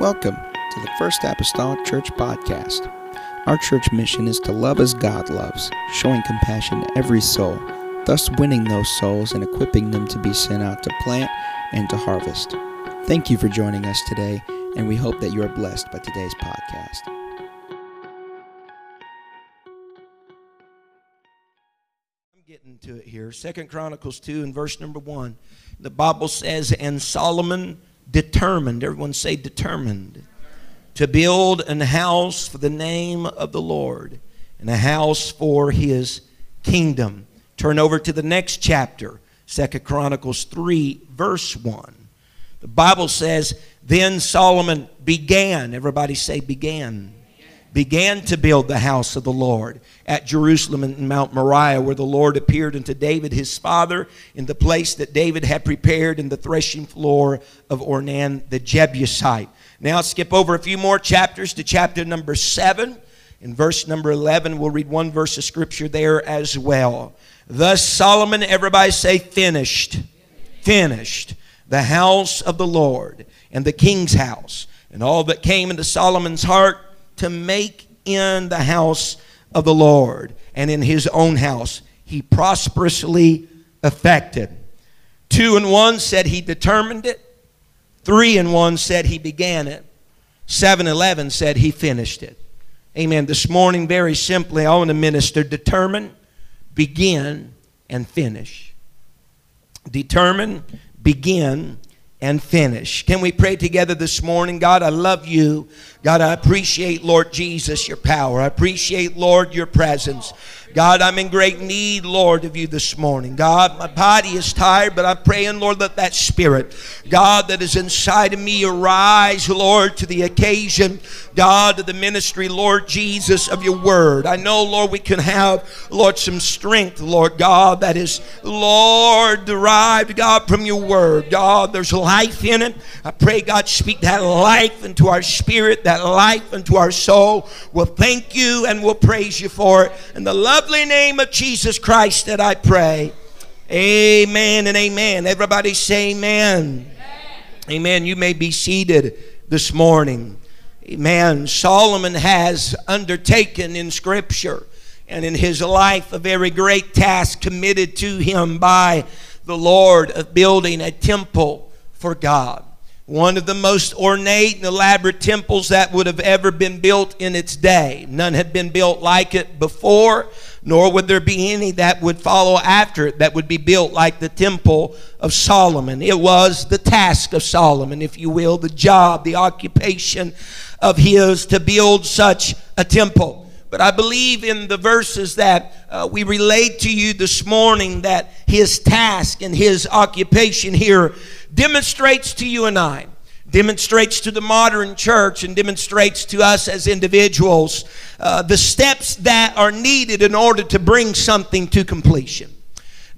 Welcome to the First Apostolic Church Podcast. Our church mission is to love as God loves, showing compassion to every soul, thus winning those souls and equipping them to be sent out to plant and to harvest. Thank you for joining us today, and we hope that you are blessed by today's podcast. I'm getting to it here. Second Chronicles 2 and verse number 1. The Bible says, And Solomon determined, everyone say determined, to build an house for the name of the Lord and a house for his kingdom. Turn over to the next chapter, Second Chronicles 3, verse 1. The Bible says, Then Solomon began, everybody say began, began to build the house of the Lord at Jerusalem and Mount Moriah, where the Lord appeared unto David his father in the place that David had prepared in the threshing floor of Ornan the Jebusite. Now skip over a few more chapters to chapter number 7. In verse number 11, we'll read one verse of scripture there as well. Thus Solomon, everybody say, finished. Finished the house of the Lord and the king's house, and all that came into Solomon's heart to make in the house of the Lord and in his own house. He prosperously effected. Two and one said he determined it. Three and one said he began it. Seven eleven said he finished it. Amen. This morning, very simply, I want to minister determine, begin, and finish. Determine, begin, and finish. Can we pray together this morning? God, I love you. God, I appreciate, Lord Jesus, your power. I appreciate, Lord, your presence. God, I'm in great need, Lord, of you this morning. God, my body is tired, but I'm praying, Lord, let that spirit, God, that is inside of me arise, Lord, to the occasion, God, of the ministry, Lord Jesus, of your word. I know, Lord, we can have, Lord, some strength, Lord God, that is, Lord, derived, God, from your word. God, there's life in it. I pray, God, speak that life into our spirit, that life into our soul. We'll thank you and we'll praise you for it. And the lovely name of Jesus Christ that I pray. Amen and amen. Everybody say amen. Amen. amen. You may be seated this morning. Amen. Solomon has undertaken in Scripture and in his life a very great task committed to him by the Lord of building a temple for God one of the most ornate and elaborate temples that would have ever been built in its day. None had been built like it before, nor would there be any that would follow after it that would be built like the temple of Solomon. It was the task of Solomon, if you will, the job, the occupation of his to build such a temple. But I believe in the verses that uh, we relate to you this morning that his task and his occupation here demonstrates to you and I, demonstrates to the modern church, and demonstrates to us as individuals uh, the steps that are needed in order to bring something to completion.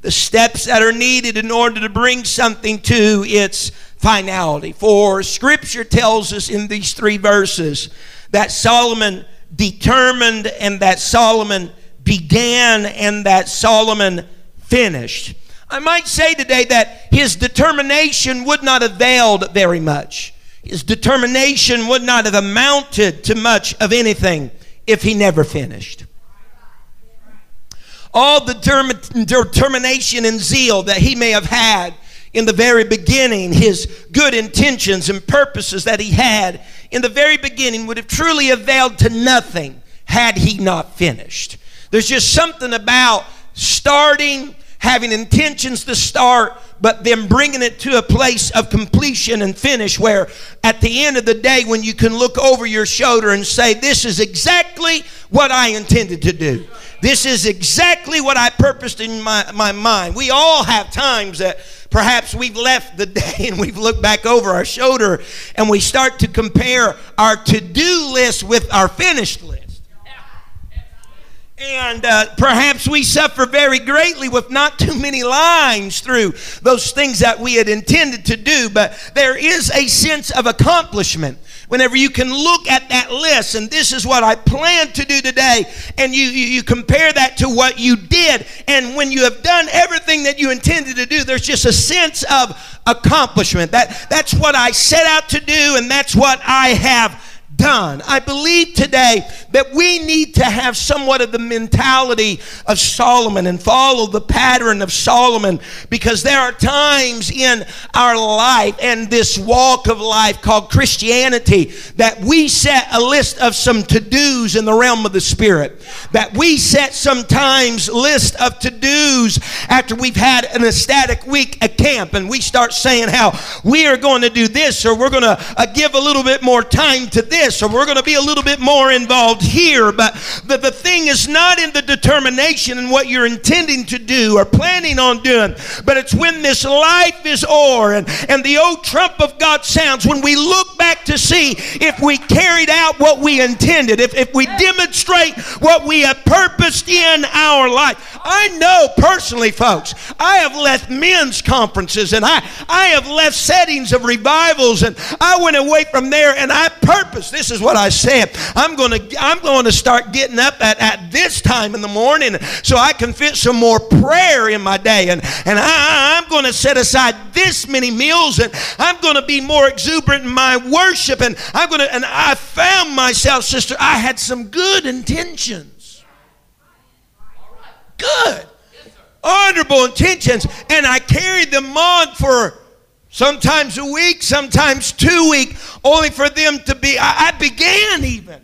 The steps that are needed in order to bring something to its finality. For Scripture tells us in these three verses that Solomon determined and that Solomon began and that Solomon finished. I might say today that his determination would not have availed very much. His determination would not have amounted to much of anything if he never finished. All the determination and zeal that he may have had in the very beginning, his good intentions and purposes that he had in the very beginning would have truly availed to nothing had he not finished. There's just something about starting having intentions to start, but then bringing it to a place of completion and finish where at the end of the day, when you can look over your shoulder and say, This is exactly what I intended to do. This is exactly what I purposed in my, my mind. We all have times that perhaps we've left the day and we've looked back over our shoulder and we start to compare our to do list with our finished list. And uh, perhaps we suffer very greatly with not too many lines through those things that we had intended to do, but there is a sense of accomplishment whenever you can look at that list and this is what I plan to do today, and you, you, you, compare that to what you did, and when you have done everything that you intended to do, there's just a sense of accomplishment. That, that's what I set out to do, and that's what I have done. I believe today that we need to have somewhat of the mentality of Solomon and follow the pattern of Solomon because there are times in our life and this walk of life called Christianity that we set a list of some to dos in the realm of the Spirit. That we set sometimes list of to dos after we've had an ecstatic week at camp and we start saying how we are going to do this or we're going to uh, give a little bit more time to this this, or we're going to be a little bit more involved here. But the, the thing is not in the determination and what you're intending to do or planning on doing, but it's when this life is o'er and, and the old trump of God sounds, when we look back to see if we carried out what we intended, if, if we demonstrate what we have purposed in our life. I know personally, folks, I have left men's conferences and I, I have left settings of revivals and I went away from there and I purposed this is what I said. I'm going to I'm going to start getting up at, at this time in the morning so I can fit some more prayer in my day. And, and I, I'm going to set aside this many meals and I'm going to be more exuberant in my worship. And I'm going to, and I found myself, sister, I had some good intentions. Good. Honorable intentions. And I carried them on for sometimes a week, sometimes two week, only for them to be. I, I began even.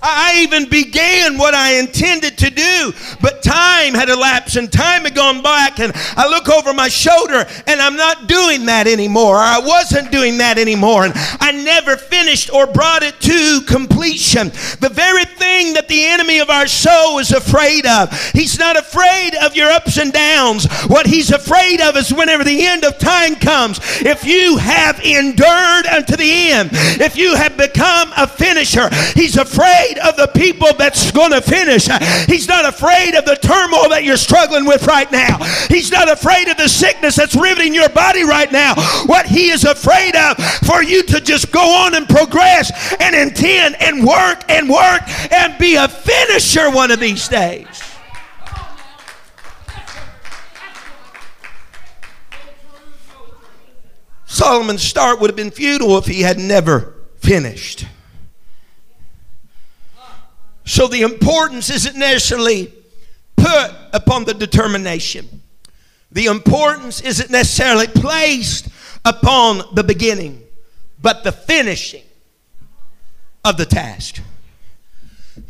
I even began what I intended to do, but time had elapsed and time had gone back, and I look over my shoulder and I'm not doing that anymore. I wasn't doing that anymore, and I never finished or brought it to completion. The very thing that the enemy of our soul is afraid of. He's not afraid of your ups and downs. What he's afraid of is whenever the end of time comes, if you have endured unto the end, if you have become a finisher, he's afraid of the people that's going to finish. He's not afraid of the turmoil that you're struggling with right now. He's not afraid of the sickness that's riveting your body right now. What he is afraid of for you to just go on and progress and intend and work and work and be a finisher one of these days. Solomon's start would have been futile if he had never finished. So the importance isn't necessarily put upon the determination. The importance isn't necessarily placed upon the beginning, but the finishing of the task.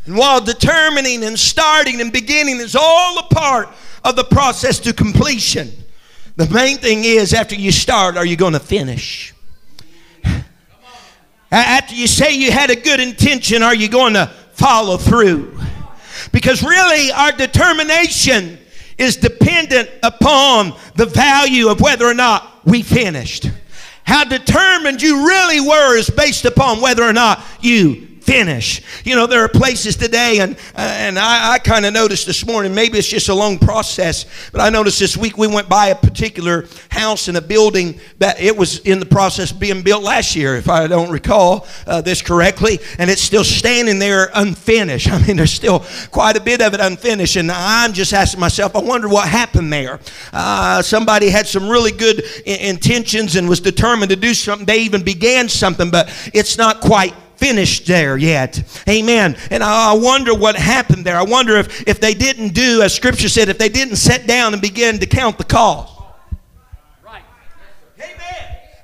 And while determining and starting and beginning is all a part of the process to completion, the main thing is after you start, are you going to finish? After you say you had a good intention, are you going to follow through. Because really, our determination is dependent upon the value of whether or not we finished. How determined you really were is based upon whether or not you finish. You know, there are places today, and, uh, and I, I kind of noticed this morning, maybe it's just a long process, but I noticed this week we went by a particular house in a building that it was in the process of being built last year, if I don't recall uh, this correctly, and it's still standing there unfinished. I mean, there's still quite a bit of it unfinished, and I'm just asking myself, I wonder what happened there. Uh, somebody had some really good intentions and was determined to do something. They even began something, but it's not quite finished there yet. Amen. And I, wonder what happened there. I wonder if, if they didn't do, as Scripture said, if they didn't sit down and begin to count the cost.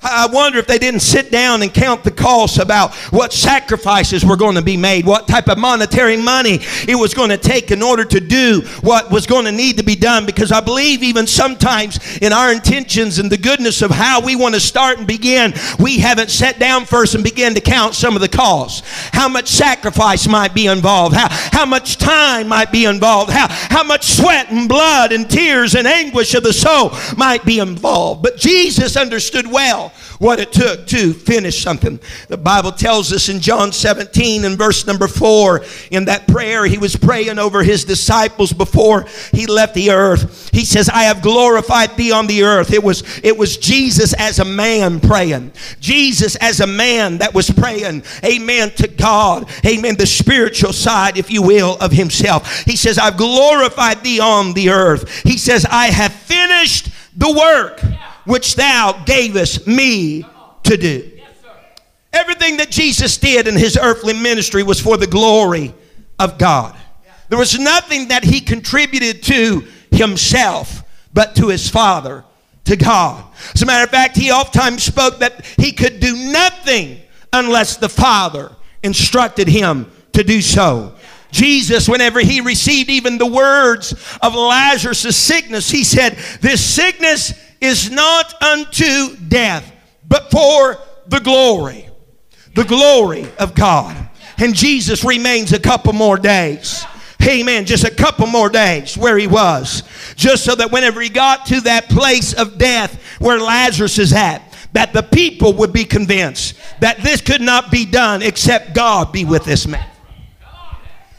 I wonder if they didn't sit down and count the costs about what sacrifices were going to be made, what type of monetary money it was going to take in order to do what was going to need to be done. Because I believe even sometimes in our intentions and the goodness of how we want to start and begin, we haven't sat down first and began to count some of the costs. How much sacrifice might be involved, how, how much time might be involved, how, how much sweat and blood and tears and anguish of the soul might be involved. But Jesus understood well what it took to finish something. The Bible tells us in John 17 and verse number 4, in that prayer he was praying over his disciples before he left the earth. He says, I have glorified thee on the earth. It was, it was Jesus as a man praying. Jesus as a man that was praying, amen, to God. Amen, the spiritual side, if you will, of himself. He says, I've glorified thee on the earth. He says, I have finished the work which thou gavest me to do. Everything that Jesus did in his earthly ministry was for the glory of God. There was nothing that he contributed to himself, but to his Father, to God. As a matter of fact, he oftentimes spoke that he could do nothing unless the Father instructed him to do so. Jesus, whenever he received even the words of Lazarus' sickness, he said, This sickness is not unto death, but for the glory, the glory of God. And Jesus remains a couple more days. Amen. Just a couple more days where he was. Just so that whenever he got to that place of death where Lazarus is at, that the people would be convinced that this could not be done except God be with this man.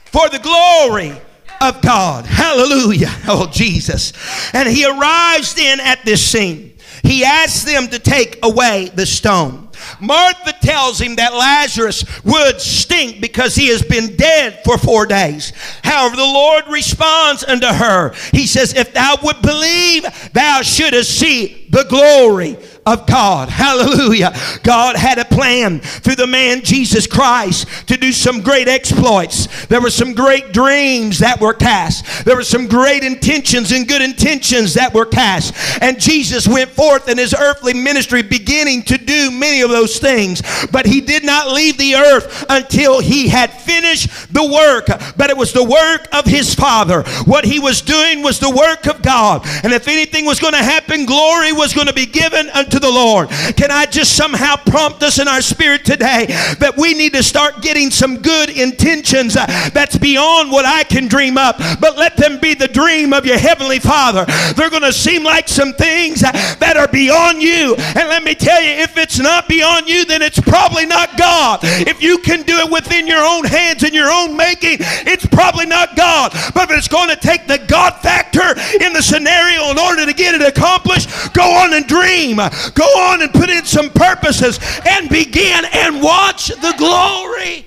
For the glory of God. Hallelujah. Oh, Jesus. And he arrives then at this scene. He asks them to take away the stone. Martha tells him that Lazarus would stink because he has been dead for four days. However, the Lord responds unto her. He says, If thou would believe, thou shouldst see the glory of God. Hallelujah. God had a plan through the man Jesus Christ to do some great exploits. There were some great dreams that were cast. There were some great intentions and good intentions that were cast. And Jesus went forth in his earthly ministry beginning to do many of those things. But he did not leave the earth until he had finished the work. But it was the work of his Father. What he was doing was the work of God. And if anything was going to happen, glory was going to be given unto to the Lord. Can I just somehow prompt us in our spirit today that we need to start getting some good intentions uh, that's beyond what I can dream up, but let them be the dream of your Heavenly Father. They're going to seem like some things uh, that are beyond you. And let me tell you, if it's not beyond you, then it's probably not God. If you can do it within your own hands and your own making, it's probably not God. But if it's going to take the God factor in the scenario in order to get it accomplished, go on and dream. Go on and put in some purposes and begin and watch the glory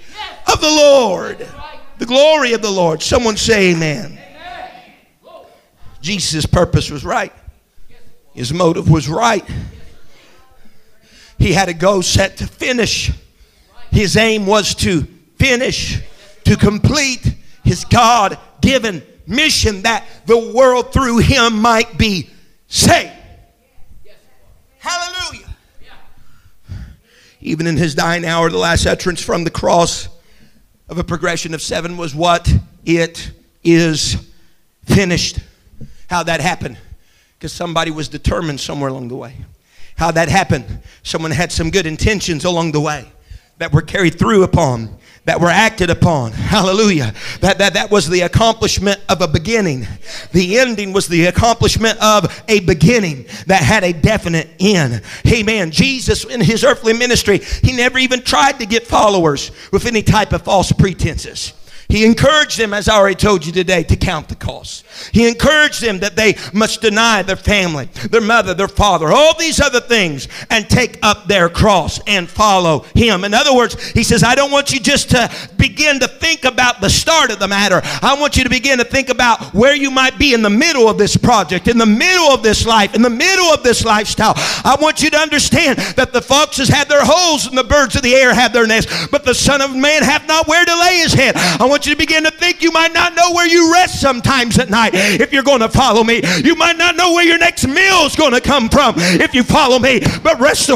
of the Lord. The glory of the Lord. Someone say amen. Jesus' purpose was right. His motive was right. He had a goal set to finish. His aim was to finish, to complete his God given mission that the world through him might be saved. Hallelujah. Even in his dying hour, the last utterance from the cross of a progression of seven was what? It is finished. How that happened? Because somebody was determined somewhere along the way. How that happened? Someone had some good intentions along the way that were carried through upon that were acted upon. Hallelujah. That, that, that was the accomplishment of a beginning. The ending was the accomplishment of a beginning that had a definite end. Amen. Jesus, in his earthly ministry, he never even tried to get followers with any type of false pretenses. He encouraged them, as I already told you today, to count the cost. He encouraged them that they must deny their family, their mother, their father, all these other things, and take up their cross and follow Him. In other words, He says, I don't want you just to begin to think about the start of the matter. I want you to begin to think about where you might be in the middle of this project, in the middle of this life, in the middle of this lifestyle. I want you to understand that the foxes had their holes and the birds of the air have their nests, but the Son of Man hath not where to lay his head. I want want you to begin to think you might not know where you rest sometimes at night if you're going to follow me. You might not know where your next meal is going to come from if you follow me. But rest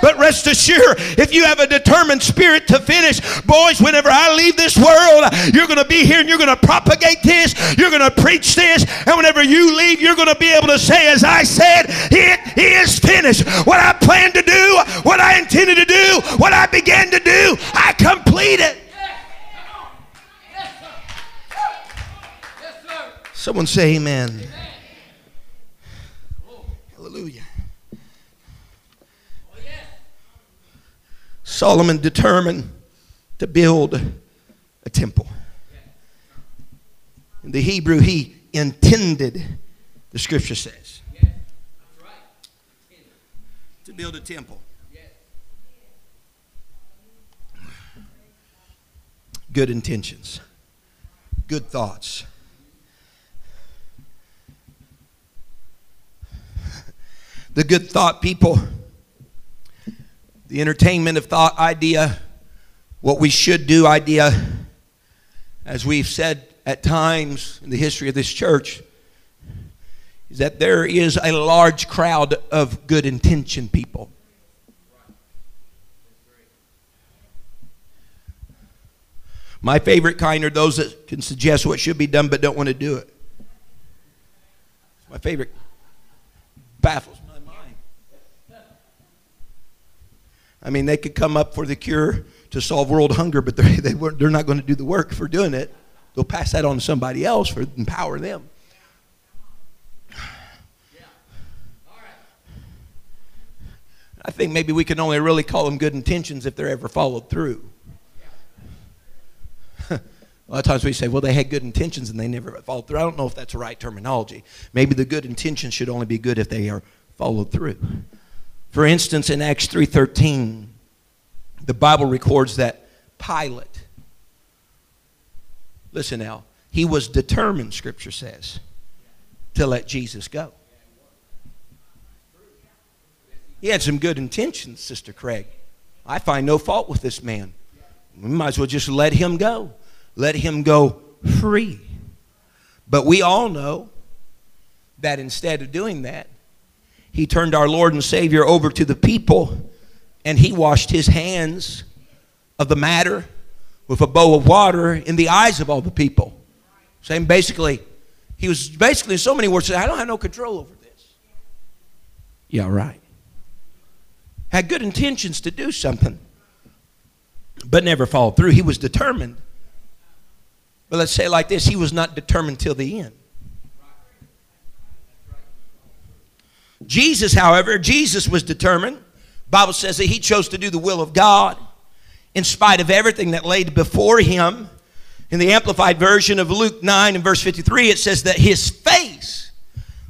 but rest assured, if you have a determined spirit to finish, boys, whenever I leave this world, you're going to be here and you're going to propagate this, you're going to preach this, and whenever you leave, you're going to be able to say, as I said, it is finished. What I planned to do, what I intended to do, what I began to do, I completed. Someone say amen. amen. Hallelujah. Solomon determined to build a temple. In the Hebrew, he intended, the scripture says, to build a temple. Good intentions, good thoughts. The good thought people, the entertainment of thought idea, what we should do idea, as we've said at times in the history of this church, is that there is a large crowd of good intention people. My favorite kind are those that can suggest what should be done but don't want to do it. My favorite baffles my mind. I mean, they could come up for the cure to solve world hunger, but they're, they weren't, they're not going to do the work for doing it. They'll pass that on to somebody else for empower them. I think maybe we can only really call them good intentions if they're ever followed through. a lot of times we say, well, they had good intentions and they never followed through. I don't know if that's the right terminology. Maybe the good intentions should only be good if they are followed through. For instance, in Acts 3.13, the Bible records that Pilate, listen now, he was determined, Scripture says, to let Jesus go. He had some good intentions, Sister Craig. I find no fault with this man. We might as well just let him go. Let him go free. But we all know that instead of doing that, he turned our Lord and Savior over to the people and he washed his hands of the matter with a bowl of water in the eyes of all the people. Saying basically, he was basically in so many words I don't have no control over this. Yeah, right had good intentions to do something, but never followed through. He was determined. But let's say it like this he was not determined till the end. Jesus, however, Jesus was determined. Bible says that he chose to do the will of God in spite of everything that laid before him. In the amplified version of Luke 9 and verse 53, it says that his face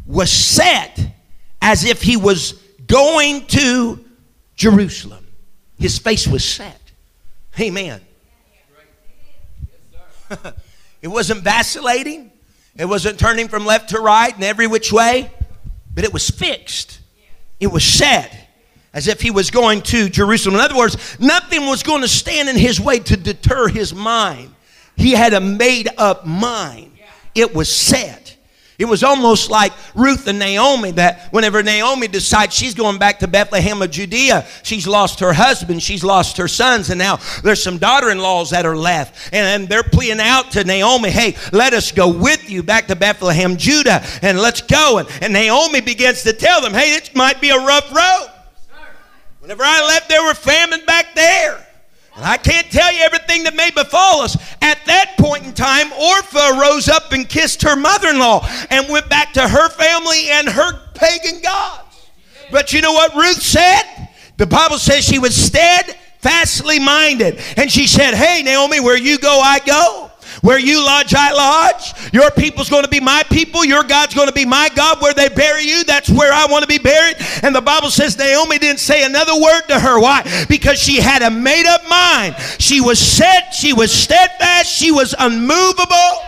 was set as if he was going to Jerusalem. His face was set. Amen. it wasn't vacillating. It wasn't turning from left to right and every which way, but it was fixed. It was set as if he was going to Jerusalem. In other words, nothing was going to stand in his way to deter his mind. He had a made up mind, it was set. It was almost like Ruth and Naomi that whenever Naomi decides she's going back to Bethlehem of Judea, she's lost her husband, she's lost her sons, and now there's some daughter in laws that are left. And they're pleading out to Naomi, hey, let us go with you back to Bethlehem, Judah, and let's go. And, and Naomi begins to tell them, hey, it might be a rough road. Whenever I left, there were famine back there. And I can't tell you everything that may befall us. At that point in time, Orpha rose up and kissed her mother in law and went back to her family and her pagan gods. But you know what Ruth said? The Bible says she was steadfastly minded. And she said, Hey, Naomi, where you go, I go. Where you lodge, I lodge. Your people's going to be my people. Your God's going to be my God. Where they bury you, that's where I want to be buried. And the Bible says Naomi didn't say another word to her. Why? Because she had a made up mind. She was set, she was steadfast, she was unmovable.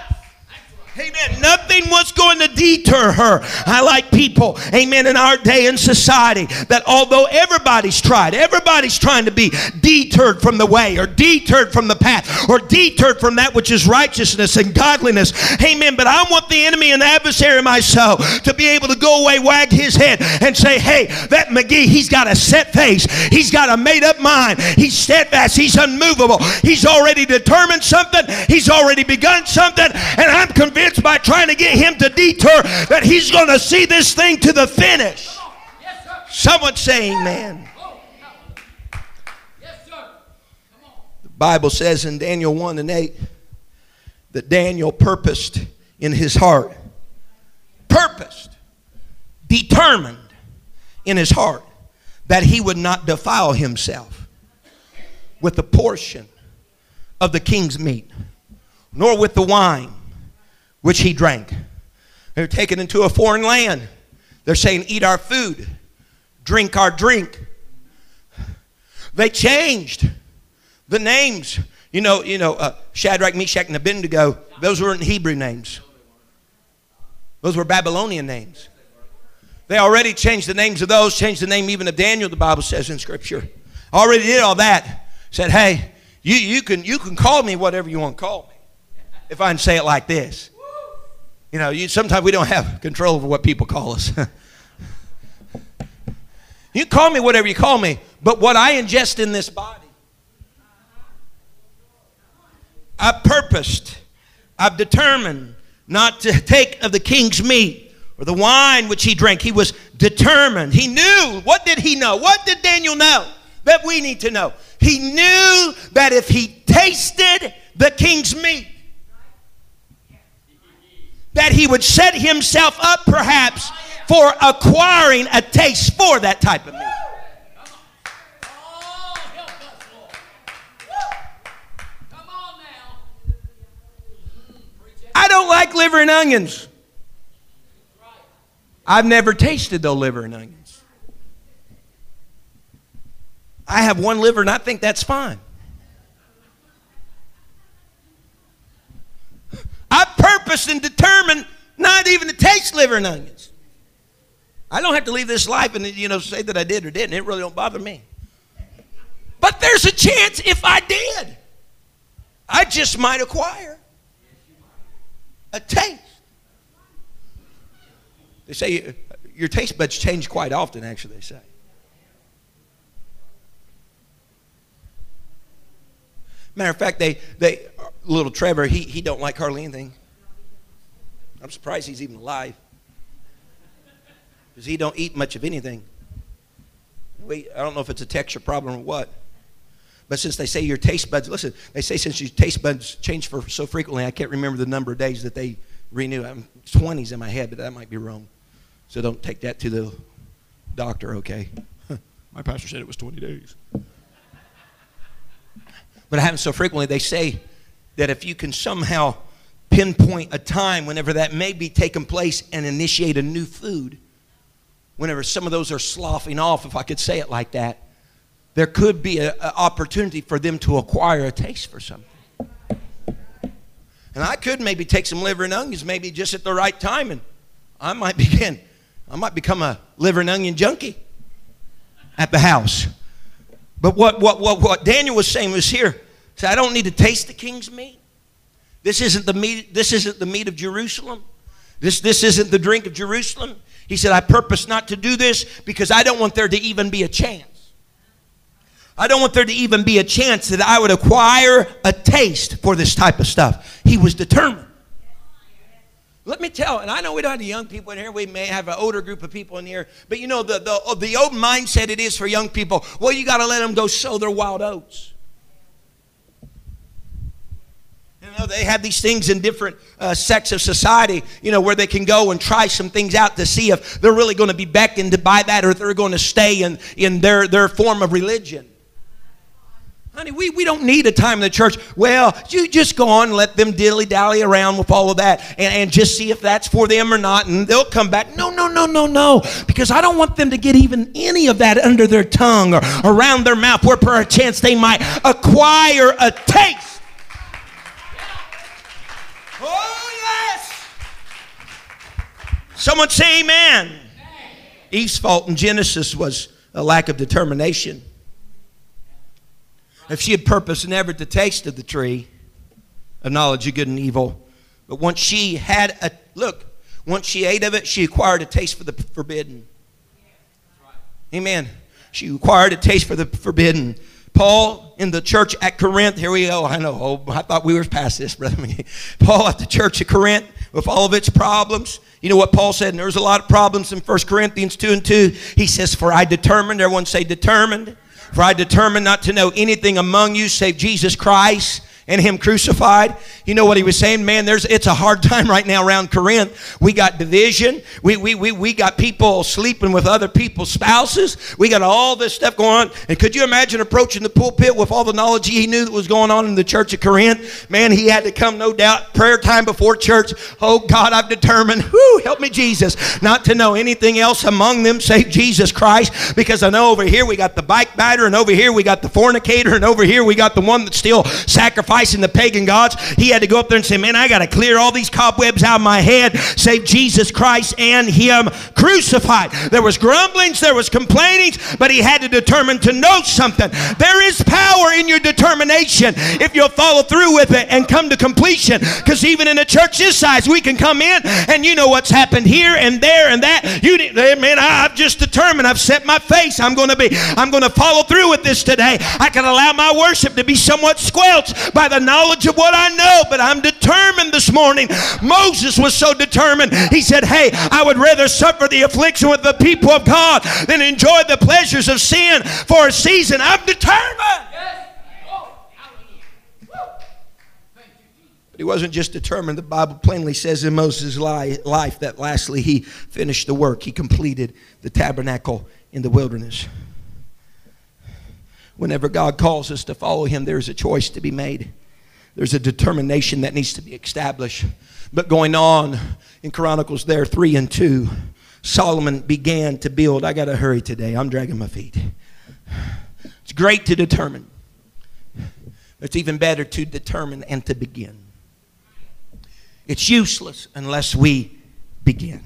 Amen. Nothing was going to deter her. I like people, amen, in our day in society that although everybody's tried, everybody's trying to be deterred from the way or deterred from the path or deterred from that which is righteousness and godliness. Amen. But I want the enemy and the adversary myself to be able to go away, wag his head, and say, hey, that McGee, he's got a set face. He's got a made up mind. He's steadfast. He's unmovable. He's already determined something. He's already begun something. And I'm convinced convinced by trying to get him to detour that he's going to see this thing to the finish. Someone say amen. The Bible says in Daniel 1 and 8 that Daniel purposed in his heart, purposed, determined in his heart that he would not defile himself. with the portion of the king's meat, nor with the wine which he drank. They're taken into a foreign land. They're saying, Eat our food, drink our drink. They changed the names. You know, you know, uh, Shadrach, Meshach, and Abednego, those weren't Hebrew names. Those were Babylonian names. They already changed the names of those, changed the name even of Daniel, the Bible says in Scripture. Already did all that. Said, hey, you, you, can, you can call me whatever you want to call me. If I can say it like this. You know, you, sometimes we don't have control over what people call us. you call me whatever you call me, but what I ingest in this body, I've purposed, I've determined not to take of the king's meat or the wine which he drank. He was determined. He knew. What did he know? What did Daniel know that we need to know? He knew that if he tasted the king's meat, that he would set himself up perhaps for acquiring a taste for that type of meat. I don't like liver and onions. I've never tasted though liver and onions. I have one liver and I think that's fine. I purposed and determined even to taste liver and onions. I don't have to leave this life and you know say that I did or didn't. It really don't bother me. But there's a chance if I did, I just might acquire a taste. They say uh, your taste buds change quite often, actually, they say. Matter of fact, they, they little Trevor, he, he don't like hardly anything. I'm surprised he's even alive. Because he don't eat much of anything. Wait, I don't know if it's a texture problem or what. But since they say your taste buds, listen, they say since your taste buds change for so frequently, I can't remember the number of days that they renew. I'm 20s in my head, but that might be wrong. So don't take that to the doctor, okay? my pastor said it was 20 days. But it happens so frequently, they say that if you can somehow pinpoint a time whenever that may be taking place and initiate a new food, whenever some of those are sloughing off, if I could say it like that, there could be an opportunity for them to acquire a taste for something. And I could maybe take some liver and onions, maybe just at the right time, and I might begin, I might become a liver and onion junkie at the house. But what, what, what, what Daniel was saying was here, say, I don't need to taste the king's meat. This isn't the meat, this isn't the meat of Jerusalem. This, this isn't the drink of Jerusalem. He said, I purpose not to do this because I don't want there to even be a chance. I don't want there to even be a chance that I would acquire a taste for this type of stuff. He was determined. Let me tell, and I know we don't have young people in here. We may have an older group of people in here, but you know the the, the old mindset it is for young people. Well, you got to let them go sow their wild oats. You know, they have these things in different uh, sects of society, you know, where they can go and try some things out to see if they're really going to be beckoned by that or if they're going to stay in, in their, their form of religion. Honey, we, we don't need a time in the church. Well, you just go on and let them dilly dally around with all of that and, and just see if that's for them or not, and they'll come back. No, no, no, no, no. Because I don't want them to get even any of that under their tongue or around their mouth where perchance they might acquire a taste. Oh, yes. Someone say amen. amen. Eve's fault in Genesis was a lack of determination. If she had purposed never to taste of the tree of knowledge of good and evil, but once she had a look, once she ate of it, she acquired a taste for the forbidden. Amen. She acquired a taste for the forbidden. Paul in the church at Corinth, here we go. I know, oh, I thought we were past this, brother. Paul at the church at Corinth with all of its problems. You know what Paul said? And there's a lot of problems in 1 Corinthians 2 and 2. He says, For I determined, everyone say determined for I determined not to know anything among you save Jesus Christ and him crucified. You know what he was saying? Man, there's it's a hard time right now around Corinth. We got division. We, we, we, we got people sleeping with other people's spouses. We got all this stuff going on. And could you imagine approaching the pulpit with all the knowledge he knew that was going on in the church of Corinth? Man, he had to come, no doubt, prayer time before church. Oh God, I've determined, whoo, help me, Jesus, not to know anything else among them save Jesus Christ. Because I know over here we got the backbiter, and over here we got the fornicator, and over here we got the one that still sacrifices sacrificing the pagan gods. He had to go up there and say, Man, I got to clear all these cobwebs out of my head, save Jesus Christ and Him crucified. There was grumblings, there was complainings, but he had to determine to know something. There is power in your determination if you'll follow through with it and come to completion. Because even in a church this size, we can come in and you know what's happened here and there and that. You man, I've just determined. I've set my face. I'm going to be. I'm going to follow through with this today. I can allow my worship to be somewhat squelched by the knowledge of what I know, but I'm determined this morning. Moses was so determined. He said, Hey, I would rather suffer the affliction with the people of God than enjoy the pleasures of sin for a season. I'm determined. But he wasn't just determined. The Bible plainly says in Moses' life that lastly he finished the work. He completed the tabernacle in the wilderness. Whenever God calls us to follow him, there's a choice to be made. There's a determination that needs to be established. But going on in Chronicles there, 3 and 2, Solomon began to build. I got to hurry today. I'm dragging my feet. It's great to determine. It's even better to determine and to begin. It's useless unless we begin.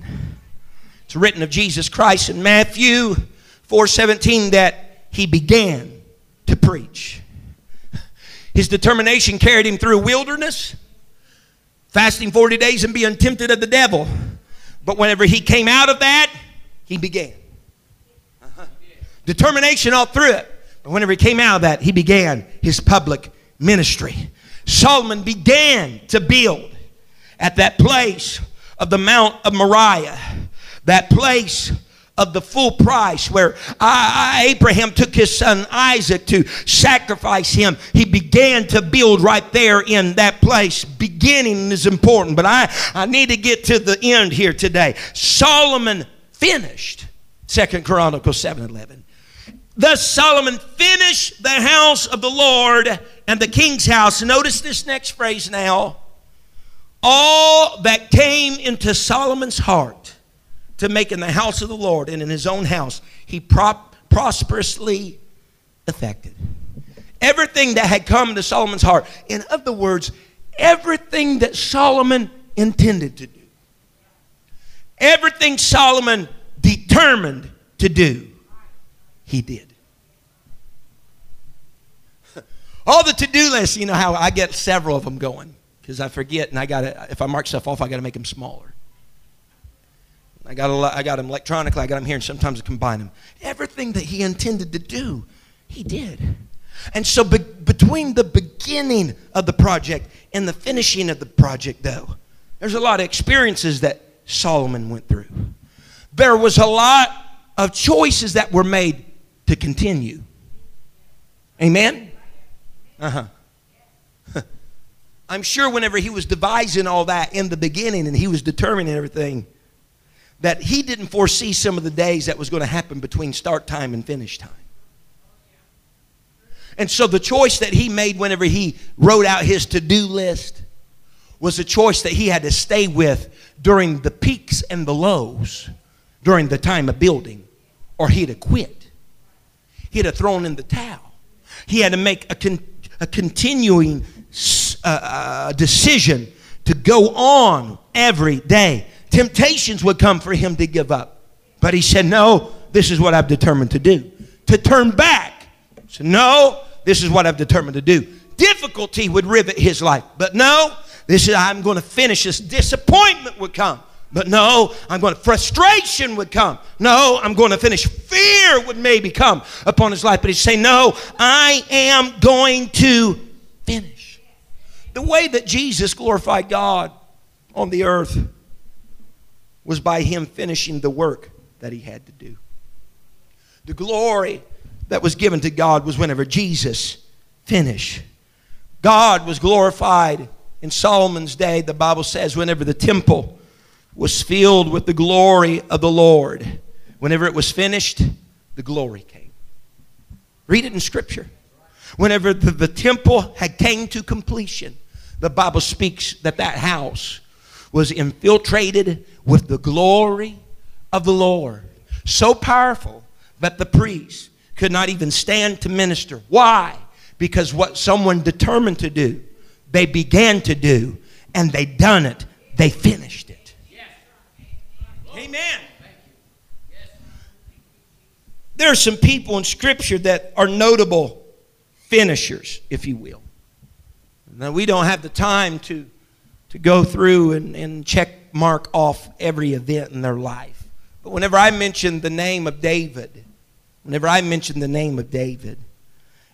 It's written of Jesus Christ in Matthew 4:17 that he began to preach. His determination carried him through wilderness, fasting 40 days and being tempted of the devil. But whenever he came out of that, he began. Uh-huh. Determination all through it. But whenever he came out of that, he began his public ministry. Solomon began to build at that place of the Mount of Moriah, that place of the full price where I, Abraham took his son Isaac to sacrifice him. He began to build right there in that place. Beginning is important, but I, I need to get to the end here today. Solomon finished Second Chronicles 7 11. Thus Solomon finished the house of the Lord and the king's house. Notice this next phrase now. All that came into Solomon's heart to make in the house of the Lord and in his own house, he prop, prosperously effected. Everything that had come to Solomon's heart, in other words, everything that Solomon intended to do, everything Solomon determined to do, he did. All the to do lists, you know how I get several of them going because I forget and I got to, if I mark stuff off, I got to make them smaller. I got, a, I got them electronically, I got them here, and sometimes I combine them. Everything that he intended to do, he did. And so, be, between the beginning of the project and the finishing of the project, though, there's a lot of experiences that Solomon went through. There was a lot of choices that were made to continue. Amen? Uh huh. I'm sure whenever he was devising all that in the beginning and he was determining everything, that he didn't foresee some of the days that was going to happen between start time and finish time. And so the choice that he made whenever he wrote out his to do list was a choice that he had to stay with during the peaks and the lows during the time of building, or he'd have quit. He'd have thrown in the towel. He had to make a, con- a continuing uh, uh, decision to go on every day temptations would come for him to give up. But he said, No, this is what I've determined to do. To turn back. So, no, this is what I've determined to do. Difficulty would rivet his life. But no, this is I'm going to finish this. Disappointment would come. But no, I'm going to, frustration would come. No, I'm going to finish. Fear would maybe come upon his life. But he'd say, No, I am going to finish. The way that Jesus glorified God on the earth was by him finishing the work that he had to do. The glory that was given to God was whenever Jesus finished God was glorified in Solomon's day. The Bible says, whenever the temple was filled with the glory of the Lord, whenever it was finished, the glory came. Read it in Scripture. Whenever the, the temple had came to completion, the Bible speaks that that house was infiltrated with the glory of the Lord. So powerful that the priests could not even stand to minister. Why? Because what someone determined to do, they began to do, and they done it. They finished it. Amen. There are some people in Scripture that are notable finishers, if you will. Now, we don't have the time to, to go through and, and check mark off every event in their life. But whenever I mention the name of David, whenever I mention the name of David,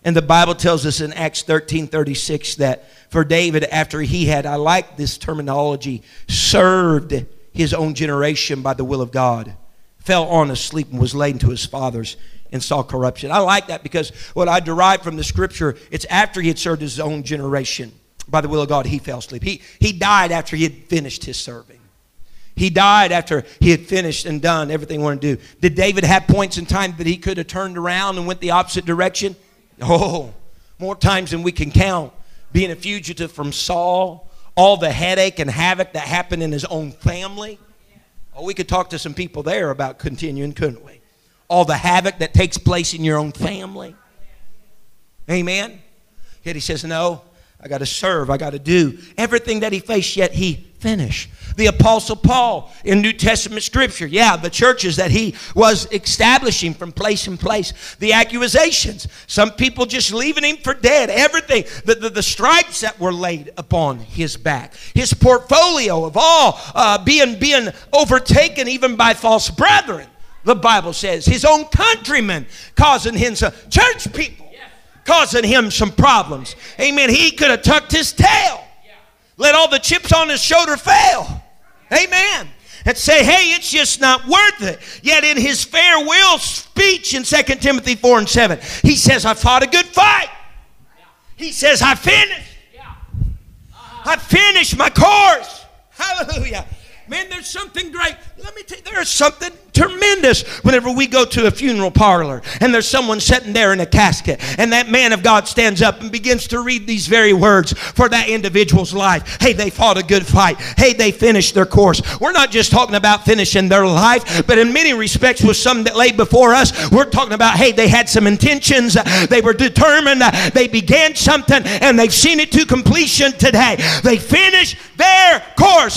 and the Bible tells us in Acts 13 36 that for David, after he had, I like this terminology, served his own generation by the will of God, fell on asleep and was laid into his fathers and saw corruption. I like that because what I derive from the scripture, it's after he had served his own generation by the will of God, he fell asleep. He, he died after he had finished his serving. He died after he had finished and done everything he wanted to do. Did David have points in time that he could have turned around and went the opposite direction? Oh, more times than we can count. Being a fugitive from Saul, all the headache and havoc that happened in his own family. Oh, we could talk to some people there about continuing, couldn't we? All the havoc that takes place in your own family. Amen. Yet he says, No, I got to serve. I got to do everything that he faced, yet he finished. The Apostle Paul in New Testament scripture, yeah, the churches that he was establishing from place in place, the accusations, some people just leaving him for dead, everything, the, the, the stripes that were laid upon his back, his portfolio of all uh, being, being overtaken even by false brethren, the Bible says, his own countrymen causing him some church people causing him some problems. Amen. He could have tucked his tail, let all the chips on his shoulder fail. Amen. And say, hey, it's just not worth it. Yet in his farewell speech in 2 Timothy 4 and 7, he says, I fought a good fight. He says, I finished. I finished my course. Hallelujah. Man, there's something great. Let me tell you, there's something tremendous whenever we go to a funeral parlor and there's someone sitting there in a casket and that man of God stands up and begins to read these very words for that individual's life. Hey, they fought a good fight. Hey, they finished their course. We're not just talking about finishing their life, but in many respects, with some that lay before us, we're talking about, hey, they had some intentions. They were determined. They began something and they've seen it to completion today. They finished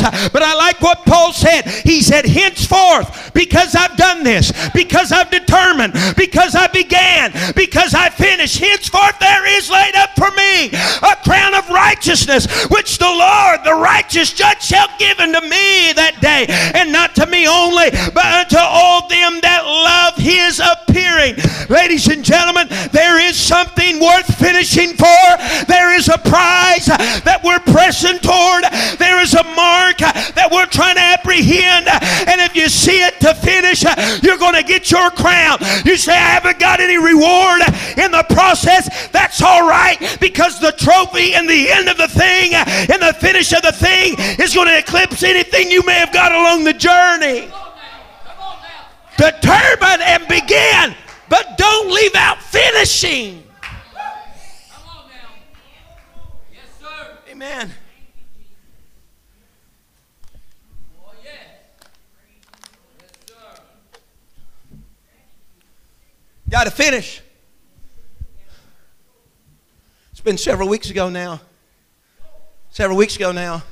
But I like what Paul said. He said, henceforth, because I've done this, because I've determined, because I began, because I finished, henceforth there is laid up for me a crown of righteousness, which the Lord, the righteous judge, shall give unto me that day, and not to me only, but unto all them that love his appearing. Ladies and gentlemen, there is something worth finishing for. There is a prize that we're pressing toward. There is a mark that we're trying to apprehend. And if you see it to finish, you're going to get your crown. You say, I haven't got any reward in the process. That's all right because the trophy and the end of the thing and the finish of the thing is going to eclipse anything you may have got along the journey. Determine and begin, but don't leave out finishing. Amen. Got to finish. It's been several weeks ago now. Several weeks ago now.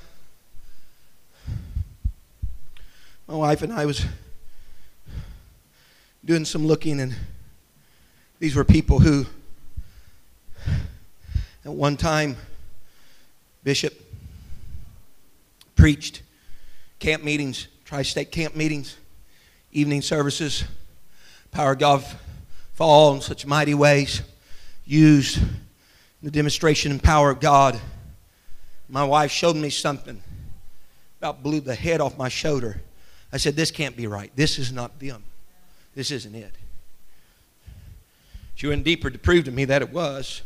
My wife and I was doing some looking, and these were people who, at one time, Bishop preached camp meetings, tri state camp meetings, evening services, Power God fall in such mighty ways, used the demonstration and power of God. My wife showed me something, about blew the head off my shoulder. I said, This can't be right. This is not them. This isn't it. She went deeper to prove to me that it was.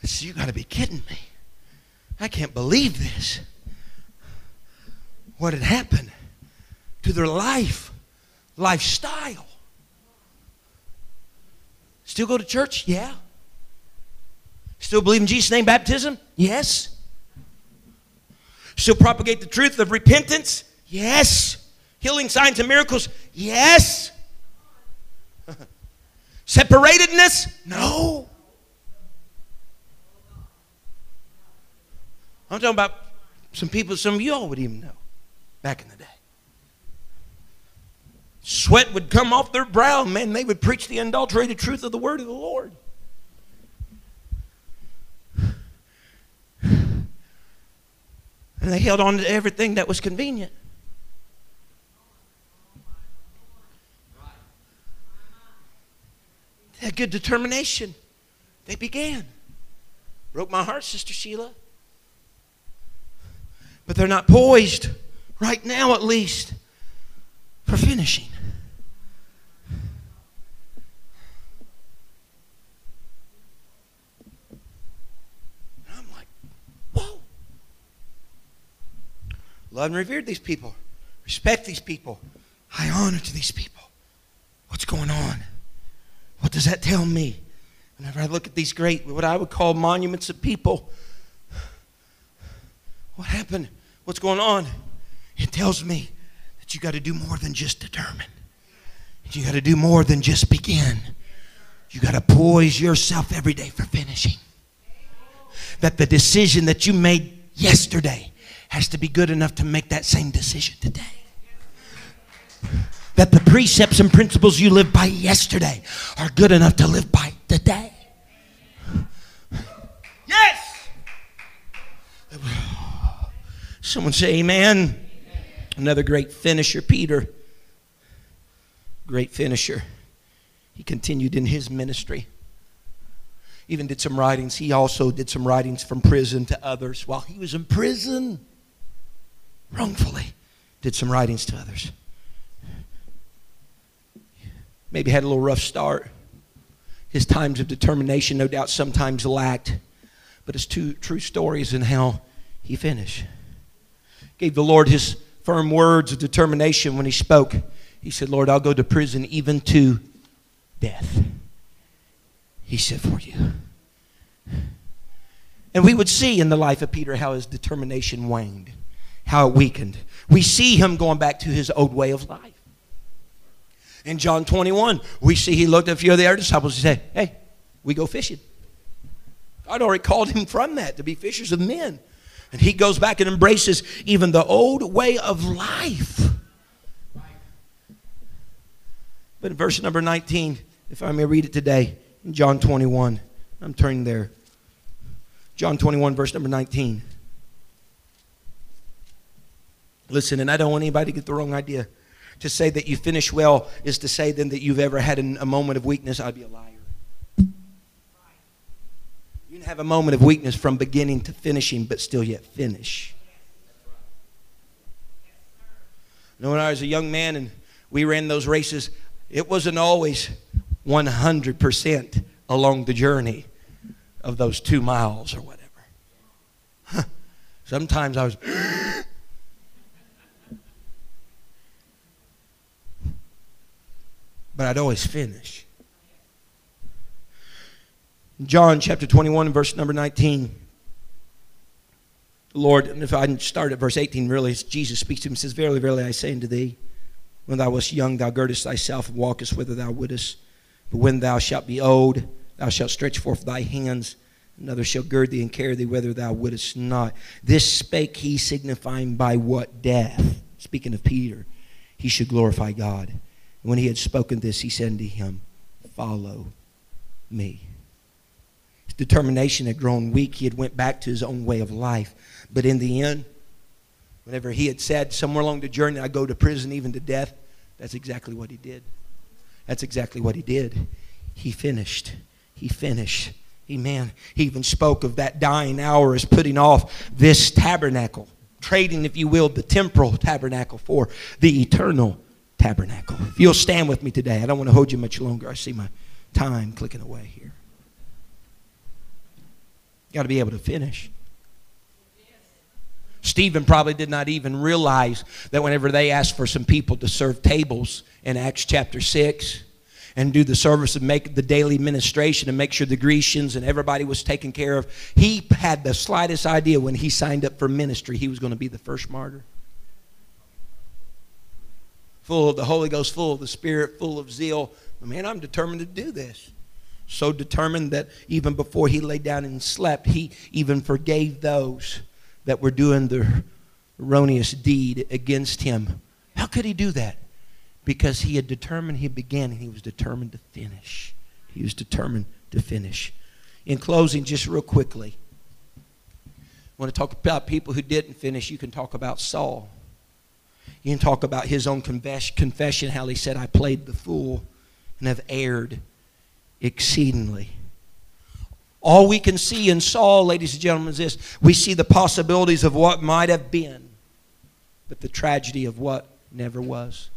I said, You got to be kidding me. I can't believe this. What had happened to their life, lifestyle. Still go to church? Yeah. Still believe in Jesus' name baptism? Yes. Still propagate the truth of repentance? Yes. Healing signs and miracles? Yes. Separatedness? No. I'm talking about some people some of y'all would even know back in the day. Sweat would come off their brow, man. They would preach the unadulterated truth of the word of the Lord. And they held on to everything that was convenient. They had good determination. They began. Broke my heart, Sister Sheila. But they're not poised, right now at least, for finishing. Love and revered these people. Respect these people. High honor to these people. What's going on? What does that tell me? Whenever I look at these great, what I would call monuments of people, what happened? What's going on? It tells me that you got to do more than just determine. You got to do more than just begin. You got to poise yourself every day for finishing. That the decision that you made yesterday has to be good enough to make that same decision today. That the precepts and principles you lived by yesterday are good enough to live by today. Yes! Someone say amen. Another great finisher, Peter. Great finisher. He continued in his ministry. Even did some writings. He also did some writings from prison to others while he was in prison. Wrongfully. Did some writings to others. Maybe had a little rough start. His times of determination, no doubt, sometimes lacked. But his two true stories and how he finished. Gave the Lord his firm words of determination when he spoke. He said, Lord, I'll go to prison even to death. He said, For you. And we would see in the life of Peter how his determination waned, how it weakened. We see him going back to his old way of life. In John 21, we see he looked at a few of the other disciples and said, Hey, we go fishing. God already called him from that to be fishers of men. And he goes back and embraces even the old way of life. But in verse number 19, if I may read it today, in John 21, I'm turning there. John 21, verse number 19. Listen, and I don't want anybody to get the wrong idea. To say that you finish well is to say then that you've ever had a moment of weakness. I'd be a liar. You can have a moment of weakness from beginning to finishing, but still yet finish. You know, when I was a young man and we ran those races, it wasn't always 100% along the journey of those two miles or whatever. Sometimes I was. But I'd always finish. John chapter 21 verse number 19. Lord, and if I start at verse 18, really, Jesus speaks to him and says, Verily, verily, I say unto thee, when thou wast young, thou girdest thyself and walkest whither thou wouldest. But when thou shalt be old, thou shalt stretch forth thy hands, another shall gird thee and carry thee whither thou wouldest not. This spake he, signifying by what death, speaking of Peter, he should glorify God. When he had spoken this, he said unto him, Follow me His determination had grown weak. He had went back to his own way of life. But in the end, whenever he had said somewhere along the journey, I go to prison even to death, that's exactly what he did. That's exactly what he did. He finished. He finished. Amen. He even spoke of that dying hour as putting off this tabernacle, trading, if you will, the temporal tabernacle for the eternal tabernacle. If you'll stand with me today, I don't want to hold you much longer. I see my time clicking away here. Got to be able to finish. Stephen probably did not even realize that whenever they asked for some people to serve tables in Acts chapter 6 and do the service and make the daily ministration and make sure the Grecians and everybody was taken care of, he had the slightest idea when he signed up for ministry he was going to be the first martyr. Full of the Holy Ghost, full of the Spirit, full of zeal. Man, I'm determined to do this. So determined that even before he lay down and slept, he even forgave those that were doing the erroneous deed against him. How could he do that? Because he had determined he began and he was determined to finish. He was determined to finish. In closing, just real quickly, I want to talk about people who didn't finish. You can talk about Saul. You can talk about his own confession, how he said, I played the fool and have erred exceedingly. All we can see in Saul, ladies and gentlemen, is this we see the possibilities of what might have been, but the tragedy of what never was.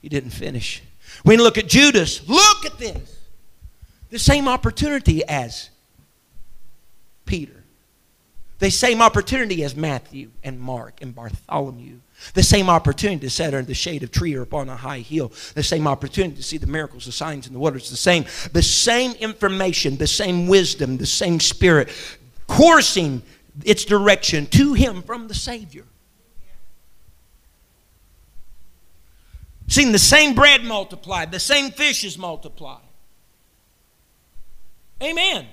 He didn't finish. You look at Judas, look at this. The same opportunity as Peter. The same opportunity as Matthew and Mark and Bartholomew. The same opportunity to sit under the shade of tree or upon a high hill. The same opportunity to see the miracles, the signs, and the wonders. The same, the same information, the same wisdom, the same spirit coursing its direction to him from the Savior. Seeing the same bread multiplied, the same fishes multiplied. Amen.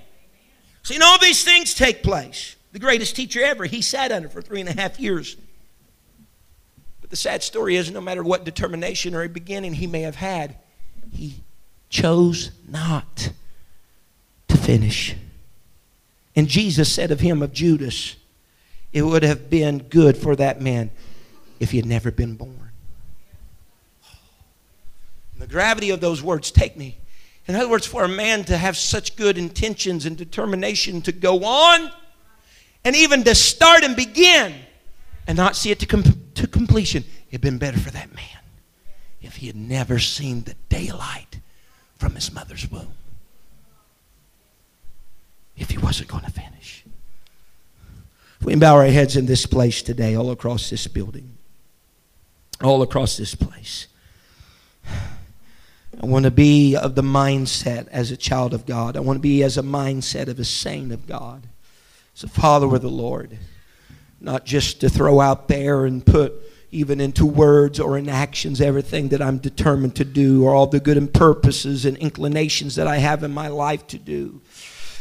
Seeing all these things take place. The greatest teacher ever, he sat under for three and a half years but the sad story is no matter what determination or beginning he may have had, he chose not to finish. And Jesus said of him, of Judas, it would have been good for that man if he had never been born. And the gravity of those words take me. In other words, for a man to have such good intentions and determination to go on and even to start and begin and not see it to, com- to completion, it'd been better for that man if he had never seen the daylight from his mother's womb. If he wasn't going to finish. We bow our heads in this place today, all across this building, all across this place. I want to be of the mindset as a child of God. I want to be as a mindset of a saint of God, as a follower of the Lord not just to throw out there and put even into words or in actions everything that I'm determined to do or all the good and purposes and inclinations that I have in my life to do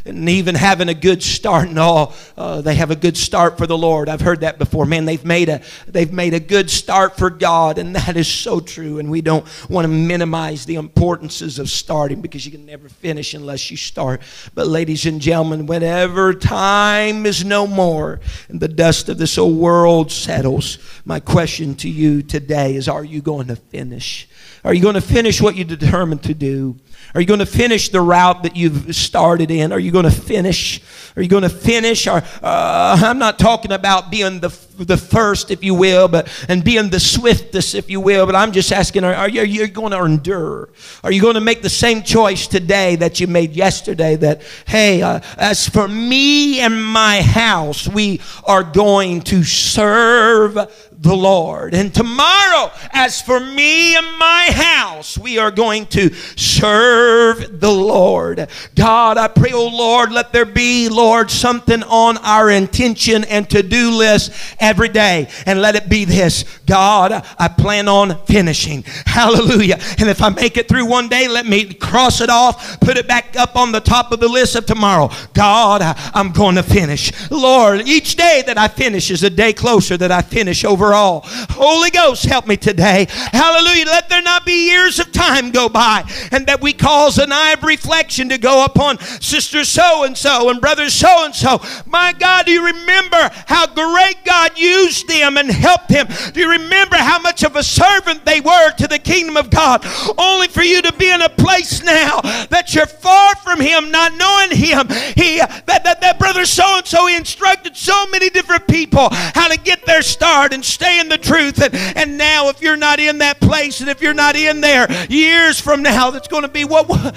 and even having a good start and all uh, they have a good start for the lord. I've heard that before. Man they've made a they've made a good start for god and that is so true and we don't want to minimize the importances of starting because you can never finish unless you start. But ladies and gentlemen whenever time is no more and the dust of this old world settles my question to you today is are you going to finish? Are you going to finish what you determined to do are you going to finish the route that you've started in? Are you going to finish? Are you going to finish? Or, uh, I'm not talking about being the, the first, if you will, but and being the swiftest, if you will. But I'm just asking: Are, are you, are you going to endure? Are you going to make the same choice today that you made yesterday? That hey, uh, as for me and my house, we are going to serve the Lord. And tomorrow, as for me and my house, we are going to serve the Lord. God, I pray, oh Lord, let there be, Lord, something on our intention and to do list every day. And let it be this God, I plan on finishing. Hallelujah. And if I make it through one day, let me cross it off, put it back up on the top of the list of tomorrow. God, I'm going to finish. Lord, each day that I finish is a day closer that I finish overall. Holy Ghost, help me today. Hallelujah. Let there not be years of time go by and that we cause an eye of reflection to go upon sister so and so and brother so and so. My God, do you remember how great God used them and helped them? Do you remember how much of a servant they were to the kingdom of God? Only for you to be in a place now that you're far from Him, not knowing Him. He that, that, that brother so and so instructed so many different people how to get their start and stay in the truth. And, and now, if you're not in that place and if you're not in there years from now, that's going to be what.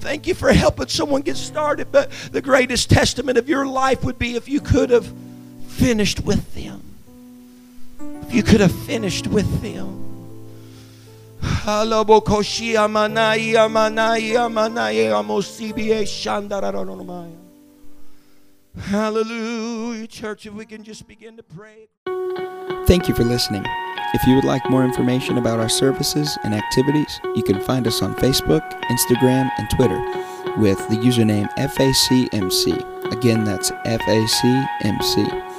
Thank you for helping someone get started. But the greatest testament of your life would be if you could have finished with them. If you could have finished with them. Hallelujah, church. If we can just begin to pray. Thank you for listening. If you would like more information about our services and activities, you can find us on Facebook, Instagram, and Twitter with the username FACMC. Again, that's FACMC.